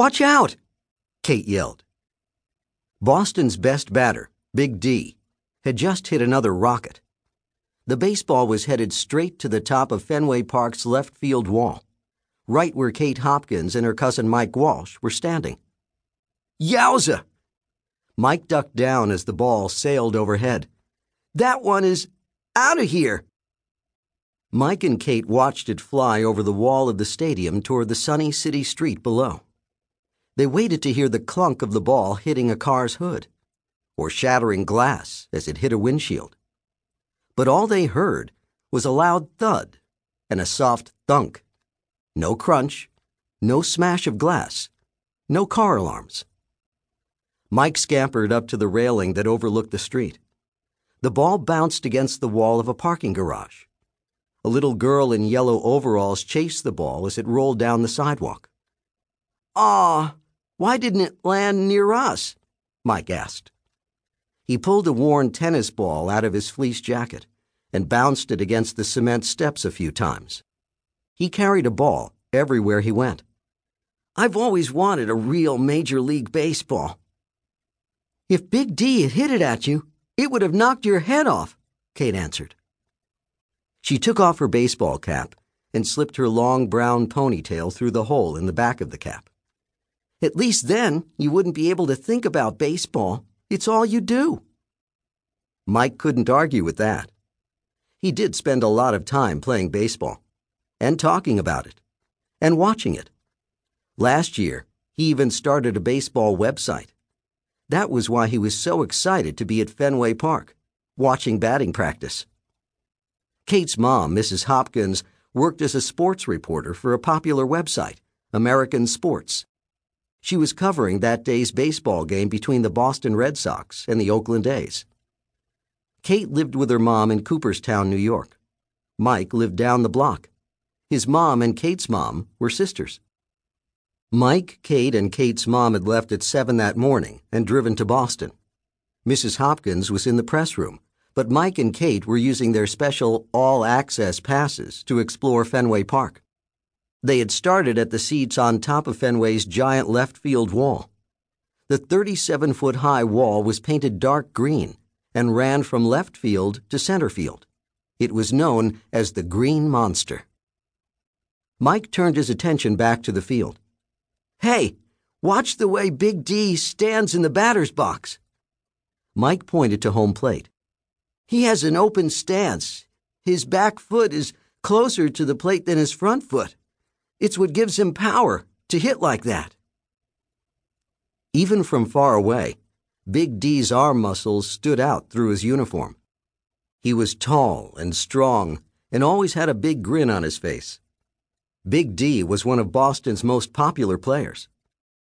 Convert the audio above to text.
Watch out! Kate yelled. Boston's best batter, Big D, had just hit another rocket. The baseball was headed straight to the top of Fenway Park's left field wall, right where Kate Hopkins and her cousin Mike Walsh were standing. Yowza! Mike ducked down as the ball sailed overhead. That one is out of here! Mike and Kate watched it fly over the wall of the stadium toward the sunny city street below. They waited to hear the clunk of the ball hitting a car's hood, or shattering glass as it hit a windshield. But all they heard was a loud thud and a soft thunk. No crunch, no smash of glass, no car alarms. Mike scampered up to the railing that overlooked the street. The ball bounced against the wall of a parking garage. A little girl in yellow overalls chased the ball as it rolled down the sidewalk. Ah, why didn't it land near us? Mike asked. He pulled a worn tennis ball out of his fleece jacket and bounced it against the cement steps a few times. He carried a ball everywhere he went. I've always wanted a real Major League Baseball. If Big D had hit it at you, it would have knocked your head off, Kate answered. She took off her baseball cap and slipped her long brown ponytail through the hole in the back of the cap. At least then you wouldn't be able to think about baseball. It's all you do. Mike couldn't argue with that. He did spend a lot of time playing baseball, and talking about it, and watching it. Last year, he even started a baseball website. That was why he was so excited to be at Fenway Park, watching batting practice. Kate's mom, Mrs. Hopkins, worked as a sports reporter for a popular website, American Sports. She was covering that day's baseball game between the Boston Red Sox and the Oakland A's. Kate lived with her mom in Cooperstown, New York. Mike lived down the block. His mom and Kate's mom were sisters. Mike, Kate, and Kate's mom had left at 7 that morning and driven to Boston. Mrs. Hopkins was in the press room but Mike and Kate were using their special all access passes to explore Fenway Park. They had started at the seats on top of Fenway's giant left field wall. The 37 foot high wall was painted dark green and ran from left field to center field. It was known as the Green Monster. Mike turned his attention back to the field. Hey, watch the way Big D stands in the batter's box. Mike pointed to home plate. He has an open stance. His back foot is closer to the plate than his front foot. It's what gives him power to hit like that. Even from far away, Big D's arm muscles stood out through his uniform. He was tall and strong and always had a big grin on his face. Big D was one of Boston's most popular players.